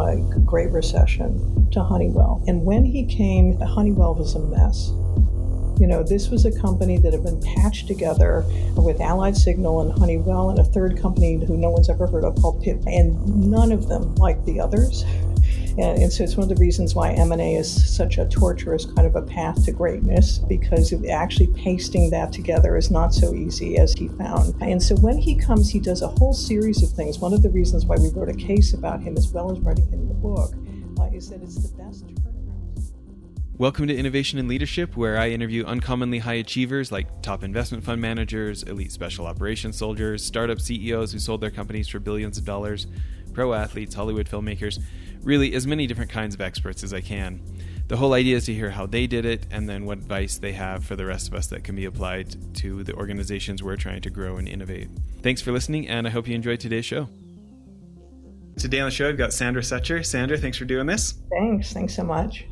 uh, Great Recession to Honeywell. And when he came, Honeywell was a mess. You know, this was a company that had been patched together with Allied Signal and Honeywell and a third company who no one's ever heard of called Pitt, and none of them like the others. And, so it's one of the reasons why M&A is such a torturous kind of a path to greatness because actually pasting that together is not so easy as he found. And so when he comes, he does a whole series of things. One of the reasons why we wrote a case about him as well as writing in the book uh, is that it's the best Welcome to Innovation and Leadership, where I interview uncommonly high achievers like top investment fund managers, elite special operations soldiers, startup CEOs who sold their companies for billions of dollars, pro athletes, Hollywood filmmakers, really as many different kinds of experts as I can. The whole idea is to hear how they did it and then what advice they have for the rest of us that can be applied to the organizations we're trying to grow and innovate. Thanks for listening, and I hope you enjoyed today's show. Today on the show, I've got Sandra Sucher. Sandra, thanks for doing this. Thanks. Thanks so much.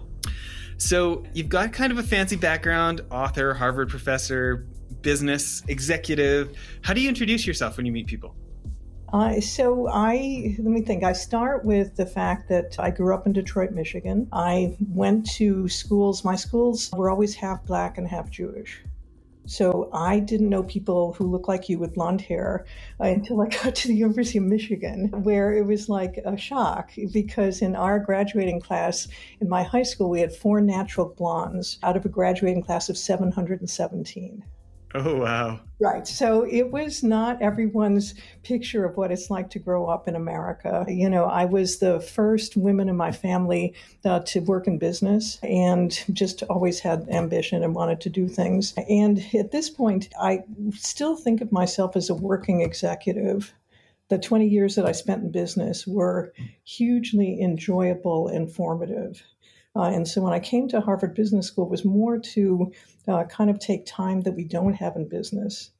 So you've got kind of a fancy background author, Harvard professor, business executive. How do you introduce yourself when you meet people? Uh, so I let me think. I start with the fact that I grew up in Detroit, Michigan. I went to schools. My schools were always half black and half Jewish. So I didn't know people who look like you with blonde hair uh, until I got to the University of Michigan, where it was like a shock because in our graduating class in my high school, we had four natural blondes out of a graduating class of 717. Oh, wow. Right. So it was not everyone's picture of what it's like to grow up in America. You know, I was the first woman in my family uh, to work in business and just always had ambition and wanted to do things. And at this point, I still think of myself as a working executive the 20 years that I spent in business were hugely enjoyable and formative. Uh, and so when I came to Harvard Business School, it was more to uh, kind of take time that we don't have in business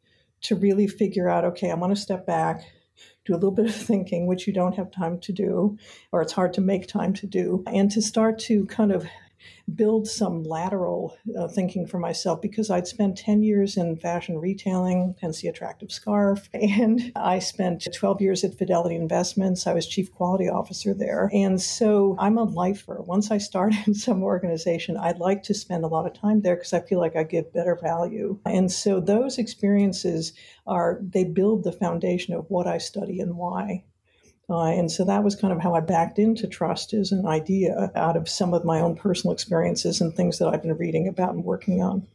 to really figure out okay, I want to step back, do a little bit of thinking, which you don't have time to do, or it's hard to make time to do, and to start to kind of build some lateral uh, thinking for myself because I'd spent 10 years in fashion retailing, hence the attractive scarf. And I spent 12 years at Fidelity Investments. I was chief quality officer there. And so I'm a lifer. Once I start in some organization, I'd like to spend a lot of time there because I feel like I give better value. And so those experiences are, they build the foundation of what I study and why. Uh, and so that was kind of how I backed into trust as an idea out of some of my own personal experiences and things that I've been reading about and working on.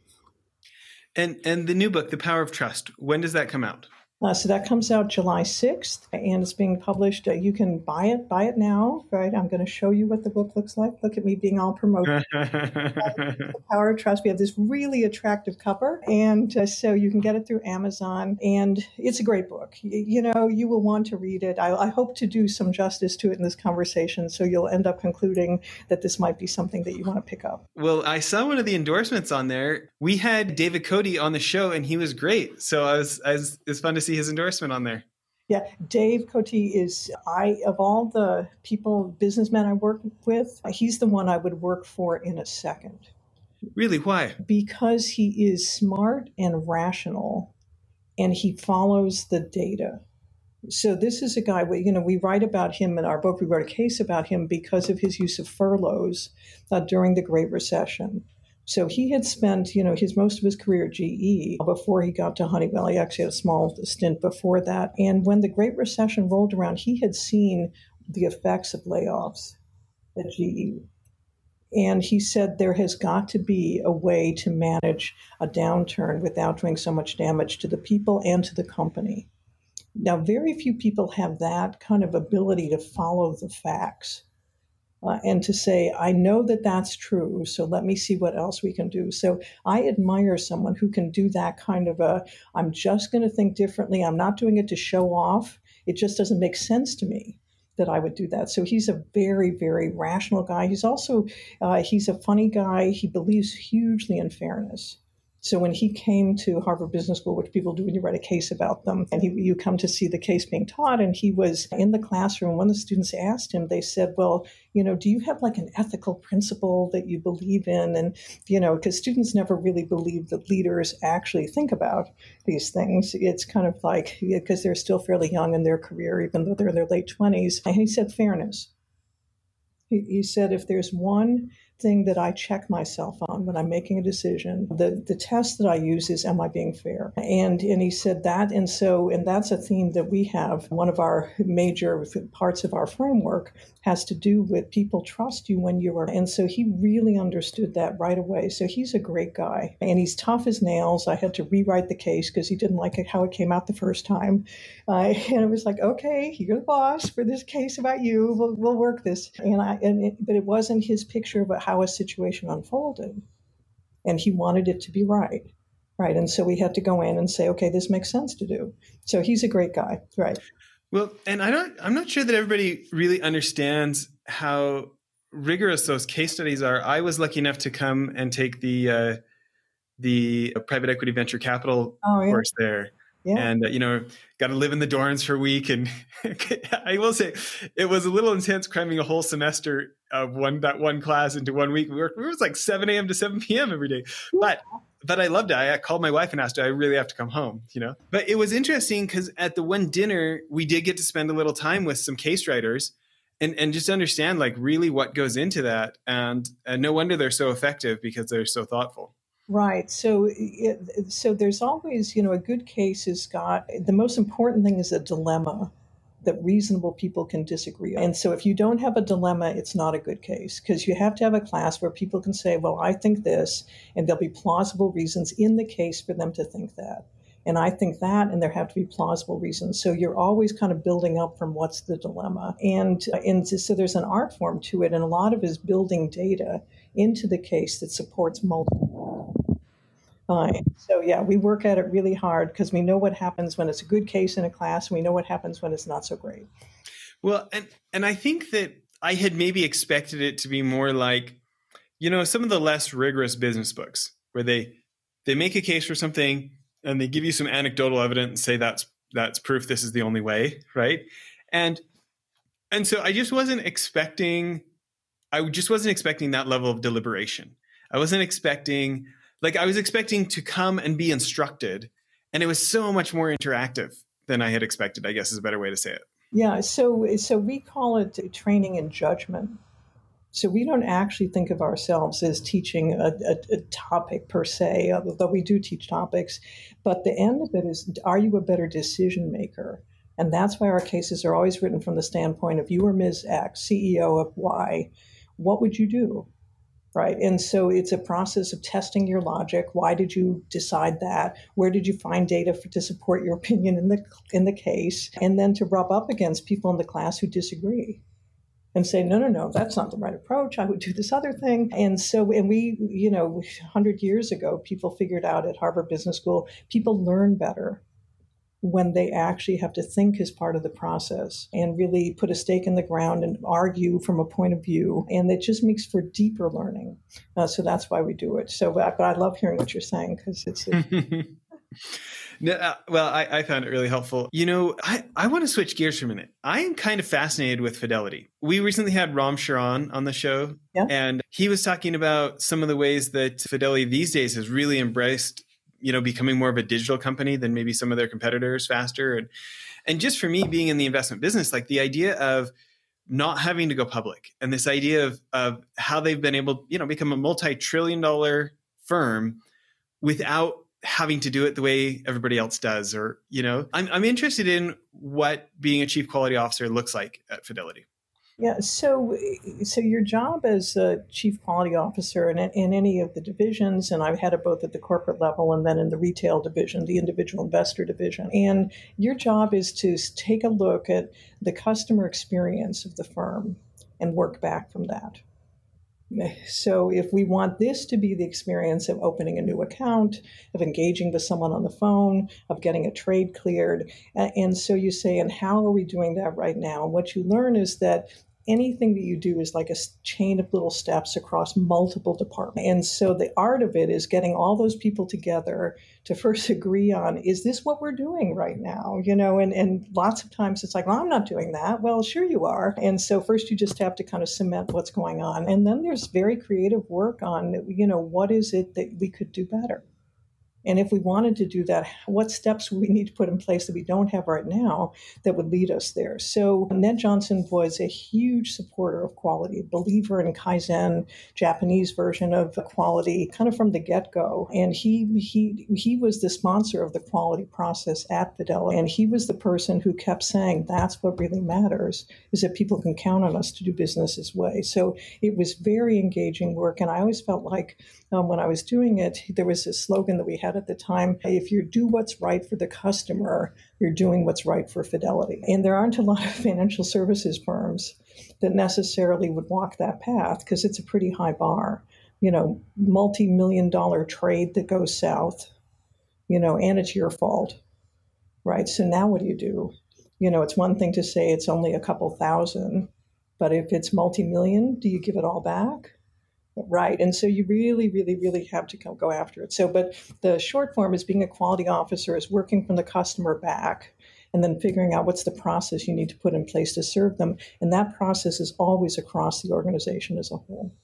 And and the new book, The Power of Trust, when does that come out? Uh, so that comes out July 6th and it's being published. Uh, you can buy it, buy it now, right? I'm going to show you what the book looks like. Look at me being all promoted. the Power of Trust. We have this really attractive cover. And uh, so you can get it through Amazon. And it's a great book. You, you know, you will want to read it. I, I hope to do some justice to it in this conversation. So you'll end up concluding that this might be something that you want to pick up. Well, I saw one of the endorsements on there. We had David Cote on the show and he was great. So I was, I was it's fun to see see his endorsement on there. Yeah, Dave Cote is I of all the people businessmen I work with, he's the one I would work for in a second. Really? Why? Because he is smart and rational and he follows the data. So this is a guy, you know, we write about him in our book. We wrote a case about him because of his use of furloughs uh, during the Great Recession. So he had spent, you know, his most of his career at GE before he got to Honeywell. He actually had a small stint before that. And when the Great Recession rolled around, he had seen the effects of layoffs at GE. And he said there has got to be a way to manage a downturn without doing so much damage to the people and to the company. Now, very few people have that kind of ability to follow the facts uh, and to say, I know that that's true, so let me see what else we can do. So I admire someone who can do that kind of a, I'm just going to think differently. I'm not doing it to show off. It just doesn't make sense to me that I would do that. So he's a very, very rational guy. He's also, uh, he's a funny guy. He believes hugely in fairness. So when he came to Harvard Business School, which people do when you write a case about them, and he, you come to see the case being taught, and he was in the classroom. When the students asked him, they said, "Well, you know, do you have like an ethical principle that you believe in?" And you know, because students never really believe that leaders actually think about these things. It's kind of like because they're still fairly young in their career, even though they're in their late twenties. And he said, "Fairness." He, he said, if there's one thing that I check myself on when I'm making a decision. The the test that I use is am I being fair? And and he said that and so and that's a theme that we have. One of our major parts of our framework has to do with people trust you when you are and so he really understood that right away. So he's a great guy and he's tough as nails. I had to rewrite the case because he didn't like how it came out the first time. Uh, and it was like, okay, you're the boss for this case about you. We'll, we'll work this. And I and it, but it wasn't his picture of how a situation unfolded. And he wanted it to be right. Right. And so we had to go in and say, okay, this makes sense to do. So he's a great guy. Right. Well, and I don't, I'm not sure that everybody really understands how rigorous those case studies are. I was lucky enough to come and take the, uh, the private equity venture capital oh, yeah. course there. Yeah. And uh, you know, got to live in the dorms for a week, and I will say it was a little intense cramming a whole semester of one that one class into one week. We were it was like seven a.m. to seven p.m. every day, but but I loved it. I called my wife and asked, "Do I really have to come home?" You know. But it was interesting because at the one dinner we did get to spend a little time with some case writers, and and just understand like really what goes into that, and, and no wonder they're so effective because they're so thoughtful. Right. So, it, so there's always, you know, a good case has got the most important thing is a dilemma that reasonable people can disagree on. And so, if you don't have a dilemma, it's not a good case because you have to have a class where people can say, "Well, I think this," and there'll be plausible reasons in the case for them to think that. And I think that, and there have to be plausible reasons. So you're always kind of building up from what's the dilemma, and and so there's an art form to it, and a lot of it is building data into the case that supports multiple. Uh, so yeah, we work at it really hard because we know what happens when it's a good case in a class, we know what happens when it's not so great. Well, and and I think that I had maybe expected it to be more like, you know, some of the less rigorous business books where they they make a case for something and they give you some anecdotal evidence and say that's that's proof this is the only way, right? And and so I just wasn't expecting I just wasn't expecting that level of deliberation. I wasn't expecting, like, I was expecting to come and be instructed, and it was so much more interactive than I had expected. I guess is a better way to say it. Yeah. So, so we call it training in judgment. So we don't actually think of ourselves as teaching a, a, a, topic per se, although we do teach topics. But the end of it is, are you a better decision maker? And that's why our cases are always written from the standpoint of you are Ms. X, CEO of Y what would you do? Right. And so it's a process of testing your logic. Why did you decide that? Where did you find data for, to support your opinion in the in the case? And then to rub up against people in the class who disagree and say, no, no, no, that's not the right approach. I would do this other thing. And so, and we, you know, 100 years ago, people figured out at Harvard Business School, people learn better when they actually have to think as part of the process and really put a stake in the ground and argue from a point of view. And it just makes for deeper learning. Uh, so that's why we do it. So, but I love hearing what you're saying because it's. no, uh, well, I, I, found it really helpful. You know, I, I want to switch gears for a minute. I am kind of fascinated with Fidelity. We recently had Ram Charan on the show, yeah. and he was talking about some of the ways that Fidelity these days has really embraced you know becoming more of a digital company than maybe some of their competitors faster. And and just for me being in the investment business like the idea of not having to go public and this idea of of how they've been able you know become a multi-trillion dollar firm without having to do it the way everybody else does or you know I'm, I'm interested in what being a chief quality officer looks like at fidelity yeah, so eh, so your job as a chief quality officer in, in any of the divisions, and I've had it both at the corporate level and then in the retail division, the individual investor division, and your job is to take a look at the customer experience of the firm and work back from that. So, if we want this to be the experience of opening a new account, of engaging with someone on the phone, of getting a trade cleared, and so you say, and how are we doing that right now? And what you learn is that anything that you do is like a chain of little steps across multiple departments. And so the art of it is getting all those people together to first agree on is this what we're doing right now? You know, and, and lots of times it's like, well, I'm not doing that. Well, sure you are. And so first you just have to kind of cement what's going on. And then there's very creative work on, you know, what is it that we could do better? And if we wanted to do that, what steps would we need to put in place that we don't have right now that would lead us there? So Ned Johnson was a huge supporter of quality, believer in Kaizen, Japanese version of quality, kind of from the get-go. And he he he was the sponsor of the quality process at Fidelity. And he was the person who kept saying that's what really matters is that people can count on us to do business this way. So it was very engaging work. And I always felt like um, when I was doing it, there was a slogan that we had at the time if you do what's right for the customer, you're doing what's right for Fidelity. And there aren't a lot of financial services firms that necessarily would walk that path because it's a pretty high bar. You know, multi million dollar trade that goes south, you know, and it's your fault, right? So now what do you do? You know, it's one thing to say it's only a couple thousand, but if it's multi million, do you give it all back? Right. And so you really, really, really have to go after it. So, but the short form is being a quality officer is working from the customer back and then figuring out what's the process you need to put in place to serve them. And that process is always across the organization as a whole.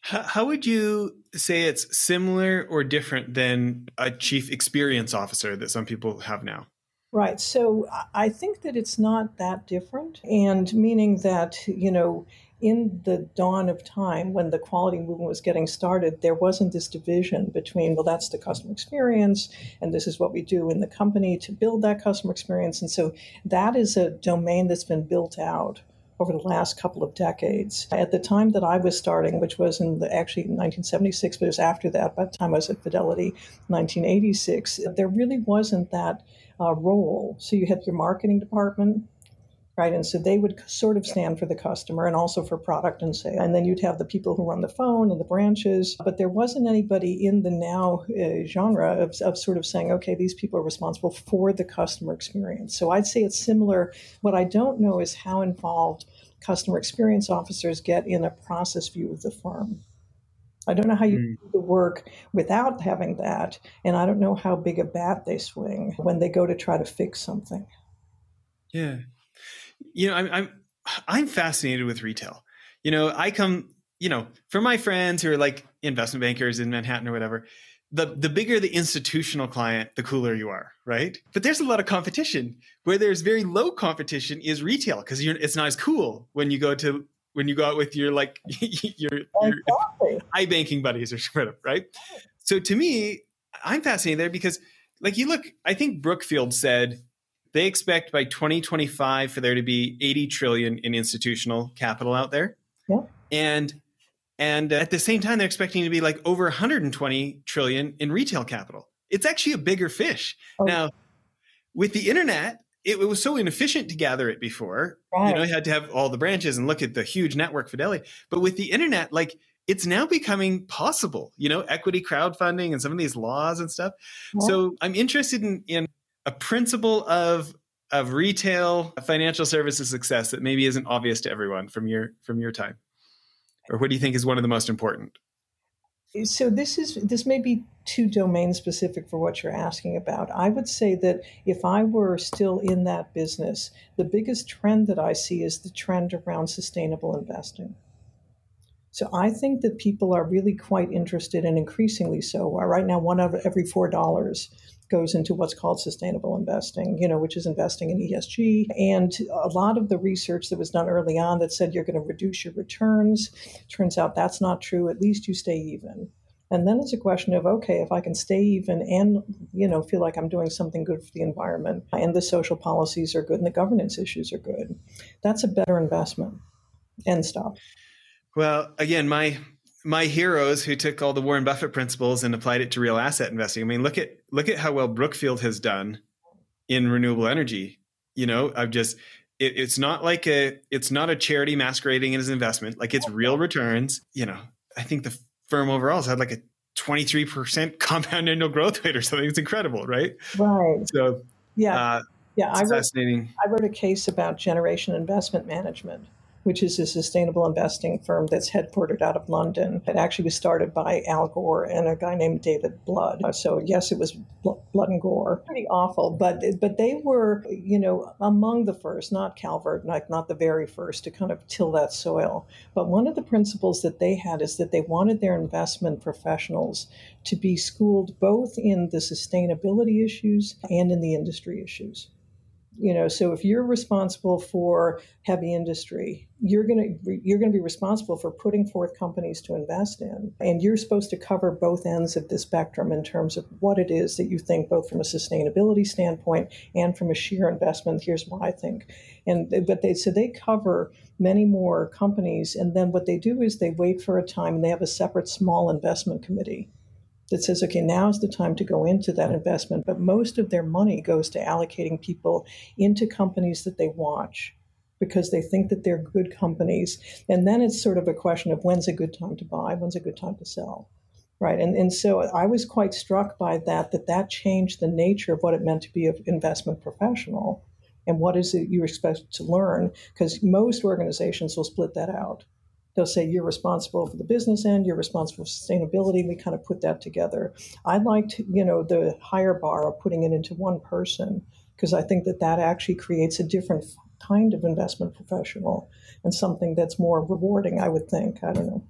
How, how would you say it's similar or different than a chief experience officer that some people have now? Right. So I think that it's not that different. And meaning that, you know, in the dawn of time when the quality movement was getting started, there wasn't this division between, well, that's the customer experience, and this is what we do in the company to build that customer experience. And so that is a domain that's been built out over the last couple of decades. At the time that I was starting, which was in the, actually 1976, but it was after that, by the time I was at Fidelity, 1986, there really wasn't that uh, role. So you had your marketing department, right? And so they would sort of stand for the customer and also for product and sale. And then you'd have the people who run the phone and the branches. But there wasn't anybody in the now uh, genre of, of sort of saying, okay, these people are responsible for the customer experience. So I'd say it's similar. What I don't know is how involved customer experience officers get in a process view of the firm. I don't know how you mm. do the work without having that. And I don't know how big a bat they swing when they go to try to fix something. Yeah you know, I'm, I'm, I'm fascinated with retail. You know, I come, you know, from my friends who are like investment bankers in Manhattan or whatever. The the bigger the institutional client, the cooler you are, right? But there's a lot of competition. Where there's very low competition is retail because it's not as cool when you go to when you go out with your like your, your iBanking buddies or whatever, right? So to me, I'm fascinated there because like you look, I think Brookfield said they expect by 2025 for there to be 80 trillion in institutional capital out there. Yeah. And and uh, at the same time they're expecting to be like over 120 trillion in retail capital. It's actually a bigger fish. Oh. Now, with the internet, it, it, was so inefficient to gather it before. Right. You know, you had to have all the branches and look at the huge network fidelity. But with the internet, like it's now becoming possible, you know, equity crowdfunding and some of these laws and stuff. Yeah. So I'm interested in, in a principle of of retail financial services success that maybe isn't obvious to everyone from your from your time? Or what do you think is one of the most important? So this is this may be too domain specific for what you're asking about. I would say that if i were still in that business the biggest trend that i see is the trend around sustainable investing so I think that people are really quite interested and increasingly so. Uh, right now, one out of every four dollars goes into what's called sustainable investing, you know, which is investing in ESG. And a lot of the research that was done early on that said you're going to reduce your returns turns out that's not true. At least you stay even. And then it's a question of okay, if I can stay even and you know feel like I'm doing something good for the environment and the social policies are good and the governance issues are good, that's a better investment. End stop. Well, again, my my heroes who took all the Warren Buffett principles and applied it to real asset investing. I mean, look at look at how well Brookfield has done in renewable energy. You know, I've just it, it's not like a it's not a charity masquerading as an investment. Like it's real returns. You know, I think the firm overall has had like a 23% compound annual growth rate or something. It's incredible, right? Right. So yeah. Uh, yeah, I wrote, fascinating. I wrote a case about generation investment management which is a sustainable investing firm that's headquartered out of London. It actually was started by Al Gore and a guy named David Blood. Uh, so yes, it was Blood and Gore. Pretty awful, but but they were you know among the first, not Calvert, like not the very first, to kind of till that soil. But one of the principles that they had is that they wanted their investment professionals to be schooled both in the sustainability issues and in the industry issues you know so if you're responsible for heavy industry you're going to you're going to be responsible for putting forth companies to invest in. And you're supposed to cover both ends of the spectrum in terms of what it is that you think both from a sustainability standpoint and from a sheer investment. Here's what i think. And but they so they cover many more companies. And then what they do is they wait for a time and they have a separate small investment committee that says, okay, now's the time to go into that investment. But most of their money goes to allocating people into companies that they watch because they think that they're good companies. And then it's sort of a question of when's a good time to buy, when's a good time to sell. Right. And, and so I was quite struck by that, that that changed the nature of what it meant to be an investment professional and what is it you expect to learn because most organizations will split that out they'll say you're responsible for the business end, you're responsible for sustainability. We kind of put that together. I liked, you know, the higher bar of putting it into one person because I think that that actually creates a different kind of investment professional and something that's more rewarding. I would think. I don't know.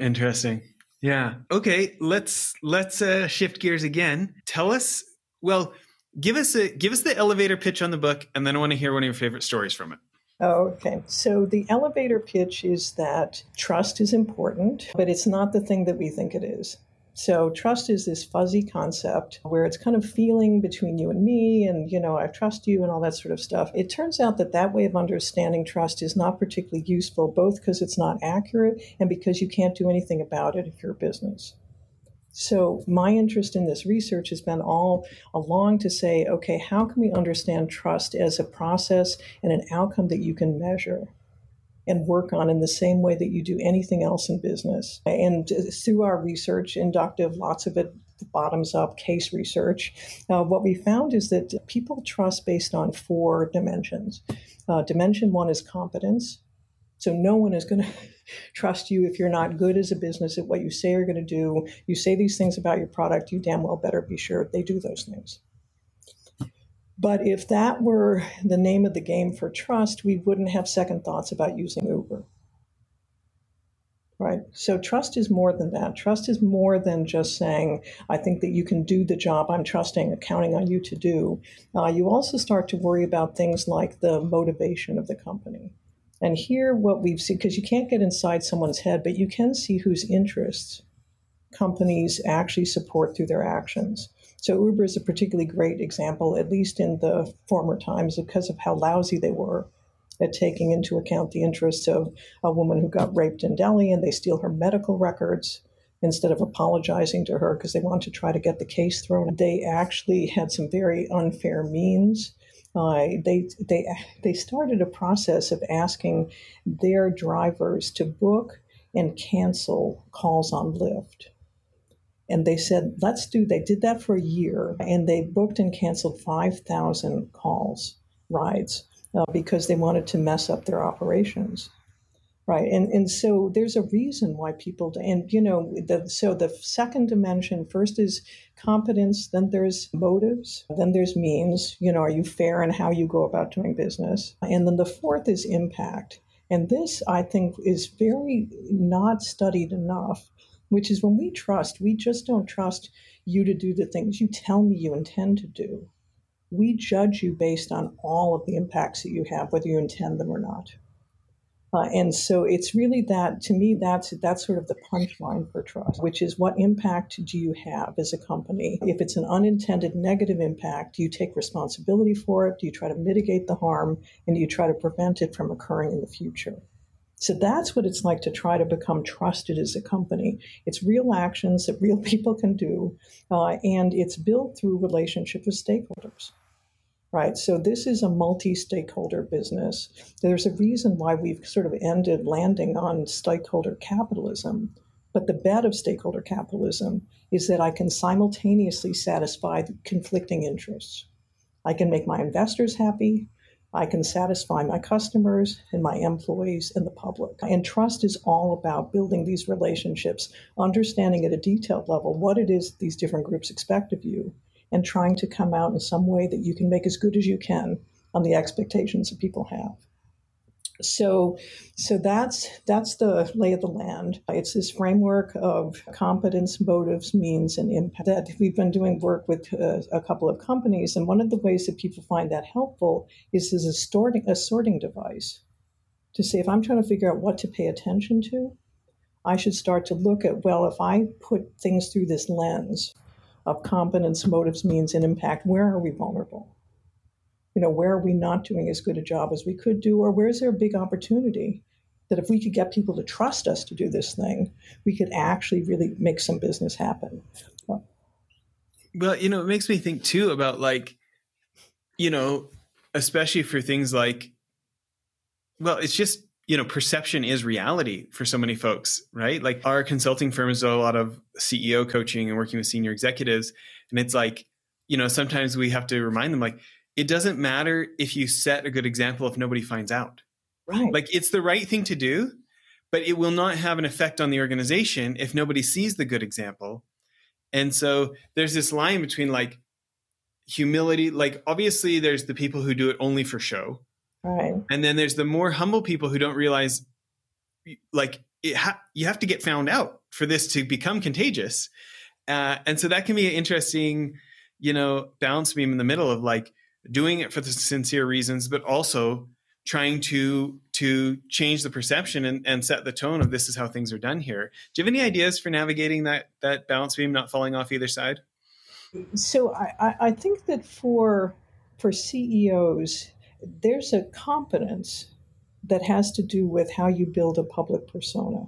Interesting. Yeah. Okay. Let's let's uh, shift gears again. Tell us. Well, give us a give us the elevator pitch on the book, and then I want to hear one of your favorite stories from it. Okay, so the elevator pitch is that trust is important, but it's not the thing that we think it is. So trust is this fuzzy concept where it's kind of feeling between you and me and you know I trust you and all that sort of stuff. It turns out that that way of understanding trust is not particularly useful both because it's not accurate and because you can't do anything about it if you're a business. So, my interest in this research has been all along to say, okay, how can we understand trust as a process and an outcome that you can measure and work on in the same way that you do anything else in business? And through our research, inductive, lots of it bottoms up case research, uh, what we found is that people trust based on four dimensions. Uh, dimension one is competence. So, no one is going to trust you if you're not good as a business at what you say you're going to do. You say these things about your product, you damn well better be sure they do those things. But if that were the name of the game for trust, we wouldn't have second thoughts about using Uber. Right. So trust is more than that. Trust is more than just saying, I think that you can do the job I'm trusting, counting on you to do. Uh, you also start to worry about things like the motivation of the company. And here, what we've seen, because you can't get inside someone's head, but you can see whose interests companies actually support through their actions. So Uber is a particularly great example, at least in the former times, because of how lousy they were at taking into account the interests of a woman who got raped in Delhi and they steal her medical records instead of apologizing to her because they want to try to get the case thrown. They actually had some very unfair means they they they started a process of asking their drivers to book and cancel calls on Lyft. And they said, let's do, they did that for a year and they booked and canceled 5,000 calls, rides, uh, because they wanted to mess up their operations right and and so there's a reason why people and you know the, so the second dimension first is competence then there's motives then there's means you know are you fair in how you go about doing business? And then the fourth is impact and this i think is very not studied enough which is when we trust we just don't trust you to do the things you tell me you intend to do. We judge you based on all of the impacts that you have whether you intend them or not uh, and so it's really that to me that's that's sort of the punchline for trust, which is what impact do you have as a company? If it's an unintended negative impact, do you take responsibility for it? Do you try to mitigate the harm and do you try to prevent it from occurring in the future? So that's what it's like to try to become trusted as a company. It's real actions that real people can do, uh, and it's built through relationship with stakeholders right? So this is a multi-stakeholder business. There's a reason why we've sort of ended landing on stakeholder capitalism. But the bet of stakeholder capitalism is that I can simultaneously satisfy conflicting interests. I can make my investors happy. I can satisfy my customers and my employees and the public. And trust is all about building these relationships, understanding at a detailed level what it is these different groups expect of you, and trying to come out in some way that you can make as good as you can on the expectations that people have. So, so that's that's the lay of the land. It's this framework of competence, motives, means, and impact that we've been doing work with uh, a couple of companies. And one of the ways that people find that helpful is as a sorting a sorting device to say if I'm trying to figure out what to pay attention to, I should start to look at well, if I put things through this lens of competence, motives, means, and impact, where are we vulnerable? you know, where are we not doing as good a job as we could do, or where's there a big opportunity that if we could get people to trust us to do this thing, we could actually really make some business happen. Well, you know, it makes me think too about like, you know, especially for things like, well, it's just, you know, perception is reality for so many folks, right? Like our consulting firms do a lot of CEO coaching and working with senior executives. And it's like, you know, sometimes we have to remind them, like, it doesn't matter if you set a good example if nobody finds out. Right. Like it's the right thing to do, but it will not have an effect on the organization if nobody sees the good example. And so there's this line between like humility, like obviously there's the people who do it only for show. Right. And then there's the more humble people who don't realize like it ha- you have to get found out for this to become contagious. Uh, and so that can be an interesting, you know, balance beam in the middle of like, doing it for the sincere reasons, but also trying to to change the perception and, and set the tone of this is how things are done here. Do you have any ideas for navigating that that balance beam not falling off either side? So I, I think that for for CEOs, there's a competence that has to do with how you build a public persona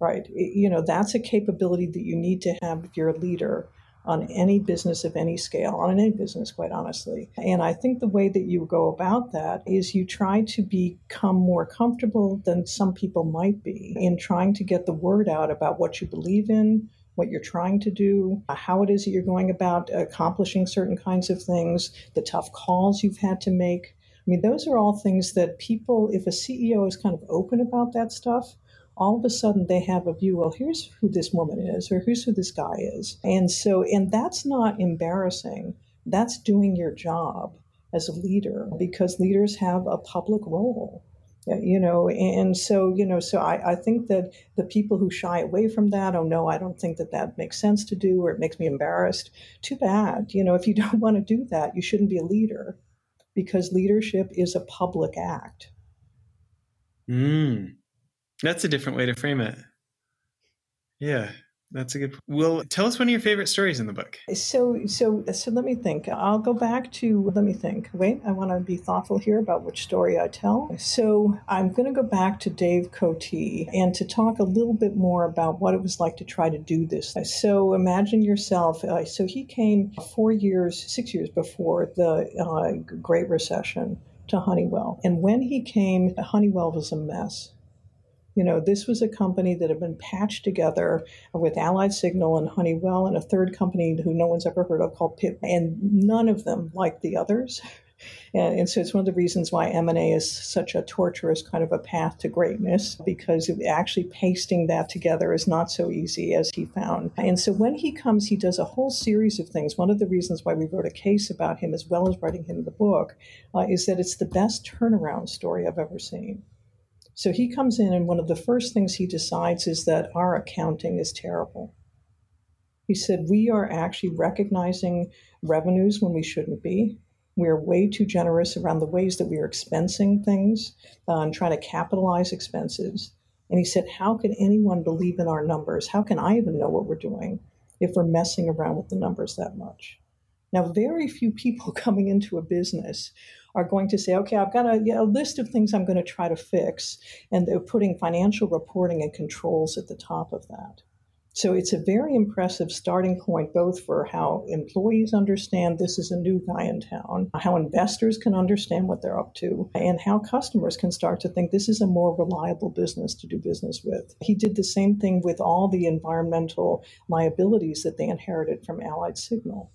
right you know that's a capability that you need to have if you're a leader on any business of any scale, on any business, quite honestly. And I think the way that you go about that is you try to become more comfortable than some people might be in trying to get the word out about what you believe in, what you're trying to do, how it is that you're going about accomplishing certain kinds of things, the tough calls you've had to make. I mean, those are all things that people, if a CEO is kind of open about that stuff, all of a sudden they have a view well here's who this woman is or here's who this guy is. And so and that's not embarrassing. That's doing your job as a leader because leaders have a public role you know and so you know so I, I think that the people who shy away from that oh no i don't think that that makes sense to do or it makes me embarrassed too bad. You know if you don't want to do that you shouldn't be a leader because leadership is a public act mm. That's a different way to frame it. Yeah, that's a good. Well, tell us one of your favorite stories in the book. So, so, so let me think. I'll go back to. Let me think. Wait, I want to be thoughtful here about which story I tell. So, I'm going to go back to Dave Cote and to talk a little bit more about what it was like to try to do this. So, imagine yourself. Uh, so, he came four years, six years before the uh, Great Recession to Honeywell, and when he came, Honeywell was a mess you know, this was a company that had been patched together with Allied Signal and Honeywell and a third company who no one's ever heard of called Pitt, and none of them like the others. And, and, so it's one of the reasons why M&A is such a torturous kind of a path to greatness because actually pasting that together is not so easy as he found. And so when he comes, he does a whole series of things. One of the reasons why we wrote a case about him as well as writing him the book uh, is that it's the best turnaround story I've ever seen. So he comes in, and one of the first things he decides is that our accounting is terrible. He said, We are actually recognizing revenues when we shouldn't be. We are way too generous around the ways that we are expensing things uh, and trying to capitalize expenses. And he said, How can anyone believe in our numbers? How can I even know what we're doing if we're messing around with the numbers that much? Now, very few people coming into a business are going to say, okay, I've got a, a list of things I'm going to try to fix, and they're putting financial reporting and controls at the top of that. So it's a very impressive starting point, both for how employees understand this is a new guy in town, how investors can understand what they're up to, and how customers can start to think this is a more reliable business to do business with. He did the same thing with all the environmental liabilities that they inherited from Allied Signal.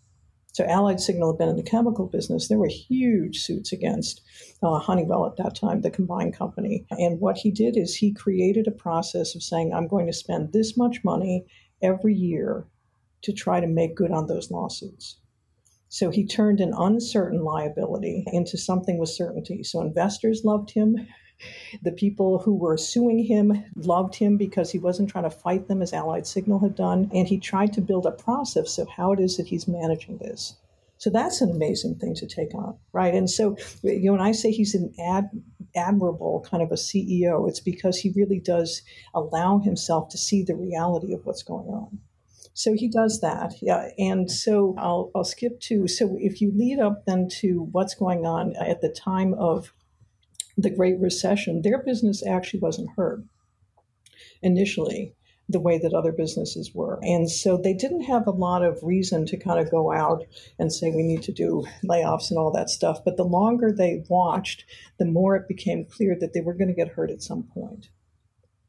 So Allied Signal had been in the chemical business. There were huge suits against uh, Honeywell at that time, the combined company. And what he did is he created a process of saying, I'm going to spend this much money every year to try to make good on those lawsuits. So he turned an uncertain liability into something with certainty. So investors loved him. The people who were suing him loved him because he wasn't trying to fight them as Allied Signal had done. And he tried to build a process of how it is that he's managing this. So that's an amazing thing to take on, right? And so, you know, when I say he's an ad, admirable kind of a CEO, it's because he really does allow himself to see the reality of what's going on. So he does that, yeah. And so I'll, I'll skip to so if you lead up then to what's going on at the time of the Great Recession, their business actually wasn't hurt initially the way that other businesses were. And so they didn't have a lot of reason to kind of go out and say we need to do layoffs and all that stuff. But the longer they watched, the more it became clear that they were going to get hurt at some point.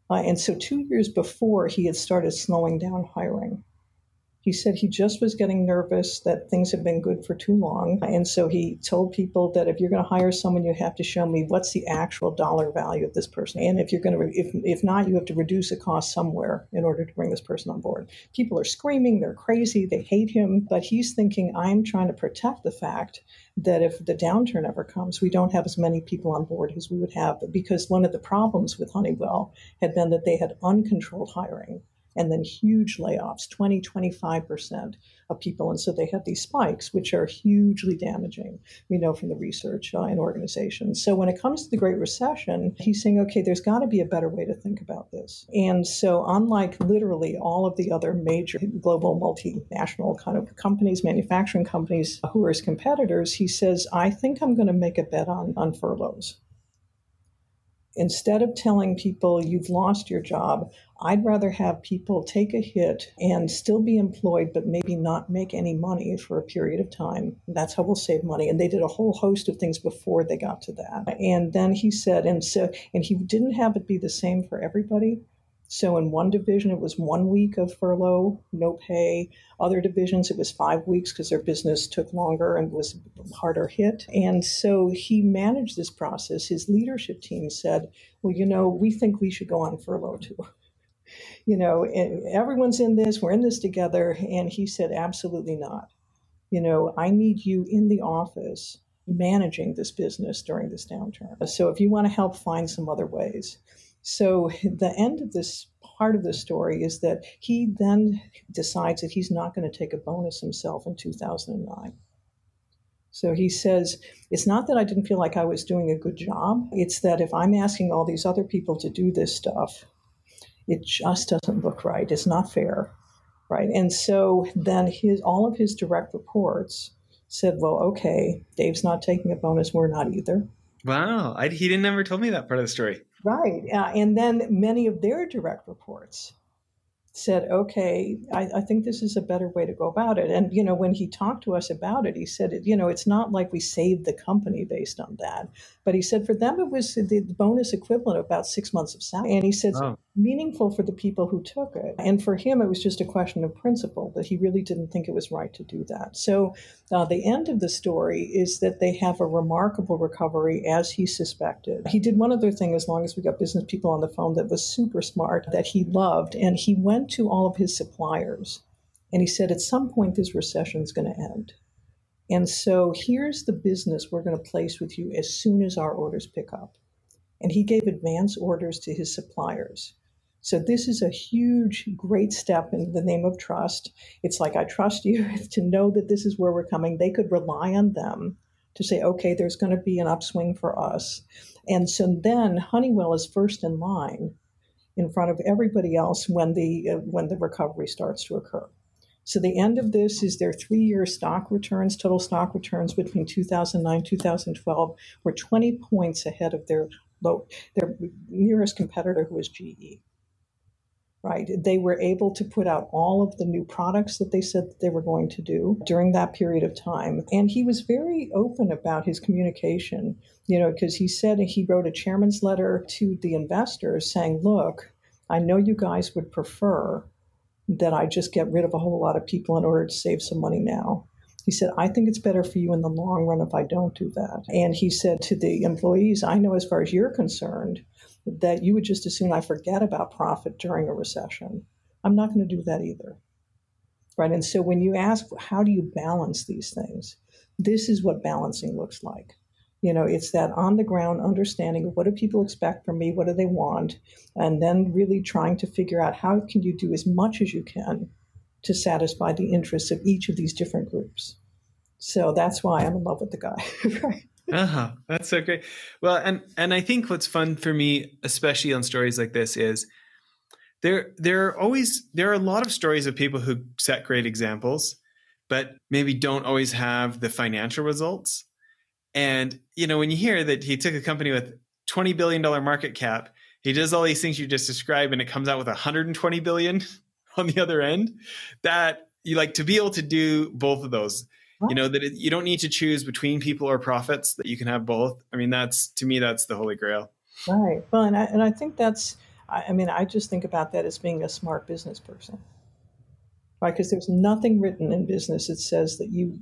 Uh, and so two years before, he had started slowing down hiring. He said he just was getting nervous that things had been good for too long. And so he told people that if you're going to hire someone, you have to show me what's the actual dollar value of this person. And if you're going to, if, if not, you have to reduce the cost somewhere in order to bring this person on board. People are screaming, they're crazy, they hate him. But he's thinking, I'm trying to protect the fact that if the downturn ever comes, we don't have as many people on board as we would have. Because one of the problems with Honeywell had been that they had uncontrolled hiring and then huge layoffs 20 25% of people. And so they have these spikes which are hugely damaging we know from the research uh, in organizations. So when it comes to the great recession he's saying okay there's got to be a better way to think about this. And so unlike literally all of the other major global multinational kind of companies manufacturing companies who are his competitors he says i think i'm going to make a bet on, on furloughs instead of telling people you've lost your job, I'd rather have people take a hit and still be employed, but maybe not make any money for a period of time. That's how we'll save money. And they did a whole host of things before they got to that. And then he said, and so, and he didn't have it be the same for everybody. So in one division, it was one week of furlough, no pay. Other divisions, it was five weeks because their business took longer and was harder hit. And so he managed this process. His leadership team said, well, you know, we think we should go on furlough too. you know, eh, everyone's in this, we're in this together. And he said, absolutely not. You know, I need you in the office managing this business during this downturn. So if you want to help, find some other ways. So the end of this part of the story is that he then decides that he's not going to take a bonus himself in 2009. So he says, it's not that I didn't feel like I was doing a good job. It's that if I'm asking all these other people to do this stuff, it just doesn't look right. It's not fair. Right. And so then his all of his direct reports said, well, okay, Dave's not taking a bonus. We're not either. Wow. I, he didn't ever tell me that part of the story. Right. Uh, and then many of their direct reports said, okay, I, I, think this is a better way to go about it. And, you know, when he talked to us about it, he said, you know, it's not like we saved the company based on that. But he said for them, it was the bonus equivalent of about six months of salary. And he said, oh. meaningful for the people who took it. And for him, it was just a question of principle that he really didn't think it was right to do that. So uh, the end of the story is that they have a remarkable recovery as he suspected. He did one other thing, as long as we got business people on the phone, that was super smart, that he loved. And he went to all of his suppliers and he said, at some point, this recession is going to end. And so here's the business we're going to place with you as soon as our orders pick up. And he gave advance orders to his suppliers. So this is a huge, great step in the name of trust. It's like, I trust you to know that this is where we're coming. They could rely on them to say, okay, there's going to be an upswing for us. And so then Honeywell is first in line in front of everybody else when the uh, when the recovery starts to occur. So the end of this is their three-year stock returns, total stock returns between 2009 2012 were 20 points ahead of their low, their nearest competitor, who was GE. Right, they were able to put out all of the new products that they said that they were going to do during that period of time, and he was very open about his communication. You know, because he said he wrote a chairman's letter to the investors saying, "Look, I know you guys would prefer that I just get rid of a whole lot of people in order to save some money now. He said, I think it's better for you in the long run if I don't do that. And he said to the employees, I know as far as you're concerned that you would just as soon I forget about profit during a recession. I'm not going to do that either. Right. And so when you ask, how do you balance these things? This is what balancing looks like. You know, it's that on the ground understanding of what do people expect from me, what do they want, and then really trying to figure out how can you do as much as you can to satisfy the interests of each of these different groups. So that's why I'm in love with the guy. right. Uh-huh. That's so great. Well, and and I think what's fun for me, especially on stories like this, is there there are always there are a lot of stories of people who set great examples, but maybe don't always have the financial results. And you know, when you hear that he took a company with twenty billion dollar market cap, he does all these things you just described, and it comes out with 120 billion on the other end. That you like to be able to do both of those you know that it, you don't need to choose between people or profits that you can have both. I mean that's to me that's the holy grail. Right. Well and i, and I think that's I, mean i just think about that as being a smart business person. Right? Because there's nothing written in business that says that you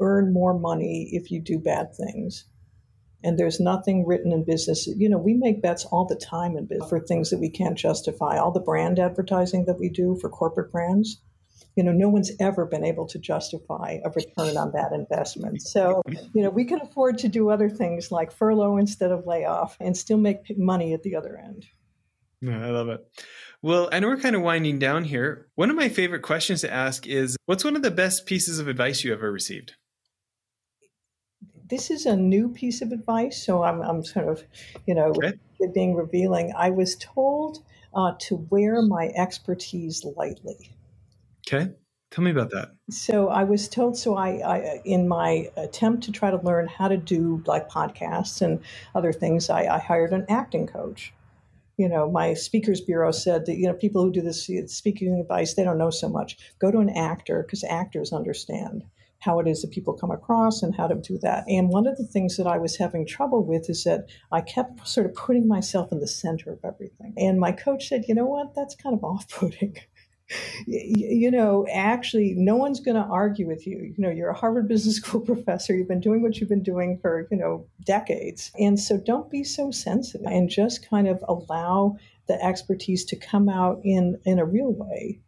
earn more money if you do bad things. And there's nothing written in business you know we make bets all the time in business for things that we can't justify. All the brand advertising that we do for corporate brands you know, no one's ever been able to justify a return on that investment. So, you know, we can afford to do other things like furlough instead of layoff and still make money at the other end. Yeah, I love it. Well, I know we're kind of winding down here. One of my favorite questions to ask is what's one of the best pieces of advice you ever received? This is a new piece of advice, so I'm, I'm sort of, you know, okay. being revealing. I was told uh, to wear my expertise lightly. Okay. Tell me about that. So I was told. So I, I, in my attempt to try to learn how to do like podcasts and other things, I, I hired an acting coach. You know, my speakers bureau said that you know people who do this speaking advice they don't know so much. Go to an actor because actors understand how it is that people come across and how to do that. And one of the things that I was having trouble with is that I kept sort of putting myself in the center of everything. And my coach said, you know what, that's kind of off putting you know, actually, no one's going to argue with you. You know, you're a Harvard Business School professor. You've been doing what you've been doing for, you know, decades. And so don't be so sensitive and just kind of allow the expertise to come out in, in a real way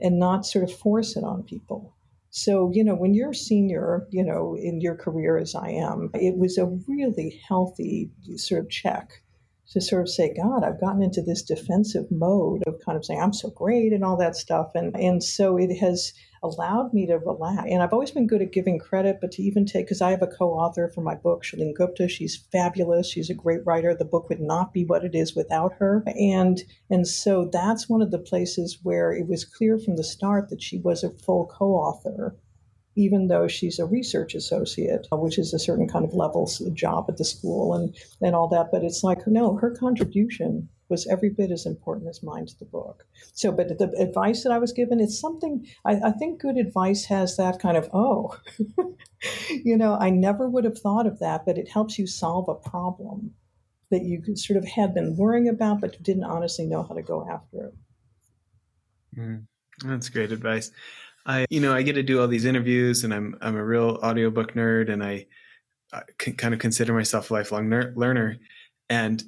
and not sort of force it on people. So, you know, when you're senior, you know, in your career as I am, it was a really healthy sort of check to sort of say, God, I've gotten into this defensive mode of kind of saying, I'm so great and all that stuff. And, and so it has allowed me to relax. And I've always been good at giving credit, but to even take, because I have a co author for my book, Shalene Gupta. She's fabulous. She's a great writer. The book would not be what it is without her. And, and so that's one of the places where it was clear from the start that she was a full co author even though she's a research associate, which is a certain kind of level job at the school and, and all that. But it's like, no, her contribution was every bit as important as mine to the book. So, but the advice that I was given, it's something, I, I think good advice has that kind of, oh, you know, I never would have thought of that, but it helps you solve a problem that you sort of had been worrying about, but didn't honestly know how to go after it. Mm, that's great advice. I, you know, I get to do all these interviews, and I'm I'm a real audiobook nerd, and I, I kind of consider myself a lifelong ner- learner. And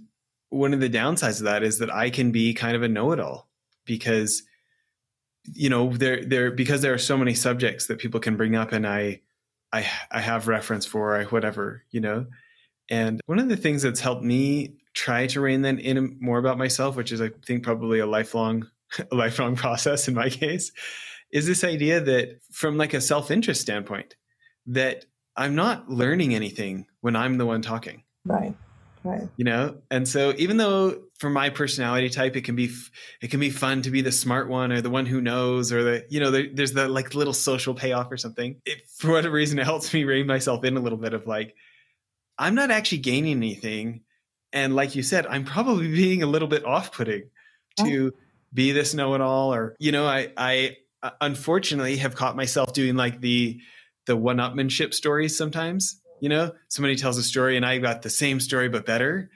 one of the downsides of that is that I can be kind of a know-it-all because, you know, there there because there are so many subjects that people can bring up, and I, I I have reference for I whatever you know. And one of the things that's helped me try to rein that in more about myself, which is I think probably a lifelong a lifelong process in my case, is this idea that from like a self-interest standpoint that i'm not learning anything when i'm the one talking. Right right. You know? And so even though for my personality type it can be it can be fun to be the smart one or the one who knows or the you know the, there's the like little social payoff or something it, for whatever reason it helps me rein myself in a little bit of like i'm not actually gaining anything. And like you said i'm probably being a little bit off-putting to be this know-it-all or you know i i uh, unfortunately have caught myself doing like the the one upmanship stories sometimes you know somebody tells a story and i got the same story but better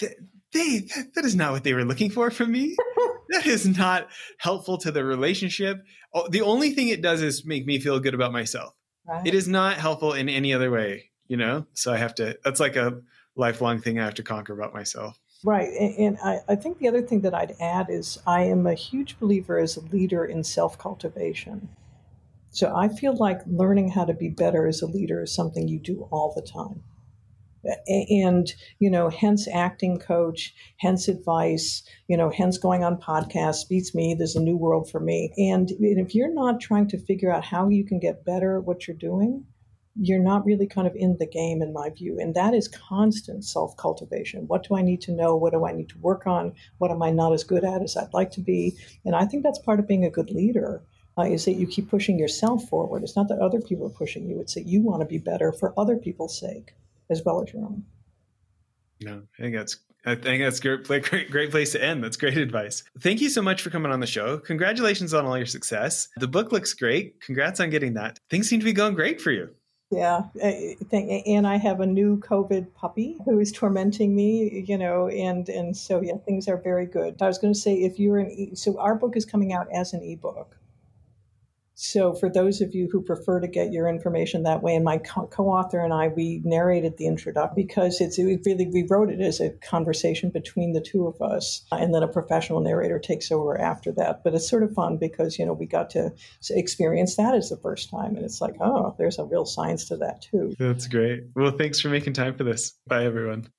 they, they that is not what they were looking for from me that is not helpful to the relationship oh, the only thing it does is make me feel good about myself Right. It is not helpful in any other way, you know? So I have to, that's like a lifelong thing I have to conquer about myself. Right. And, and I, I, think the other thing that I'd add is I am a huge believer as a leader in self cultivation. So I feel like learning how to be better as a leader is something you do all the time. And, you know, hence acting coach, hence advice, you know, hence going on podcasts, beats me, there's a new world for me. And if you're not trying to figure out how you can get better at what you're doing, you're not really kind of in the game, in my view. And that is constant self cultivation. What do I need to know? What do I need to work on? What am I not as good at as I'd like to be? And I think that's part of being a good leader. Uh, is that you keep pushing yourself forward. It's not that other people are pushing you, it's that you want to be better for other people's sake as well as your own. No, I think that's I think that's great, great, great place to end. That's great advice. Thank you so much for coming on the show. Congratulations on all your success. The book looks great. Congrats on getting that. Things seem to be going great for you. Yeah, eh, eh, eh, and I have a new COVID puppy who is tormenting me, you know, and and so yeah, things are very good. I was going to say if you're an e- so our book is coming out as an ebook, so, for those of you who prefer to get your information that way, and my co author and I, we narrated the introduction because it's it really, we wrote it as a conversation between the two of us, uh, and then a professional narrator takes over after that. But it's sort of fun because, you know, we got to experience that as the first time. And it's like, oh, there's a real science to that too. That's great. Well, thanks for making time for this. Bye, everyone.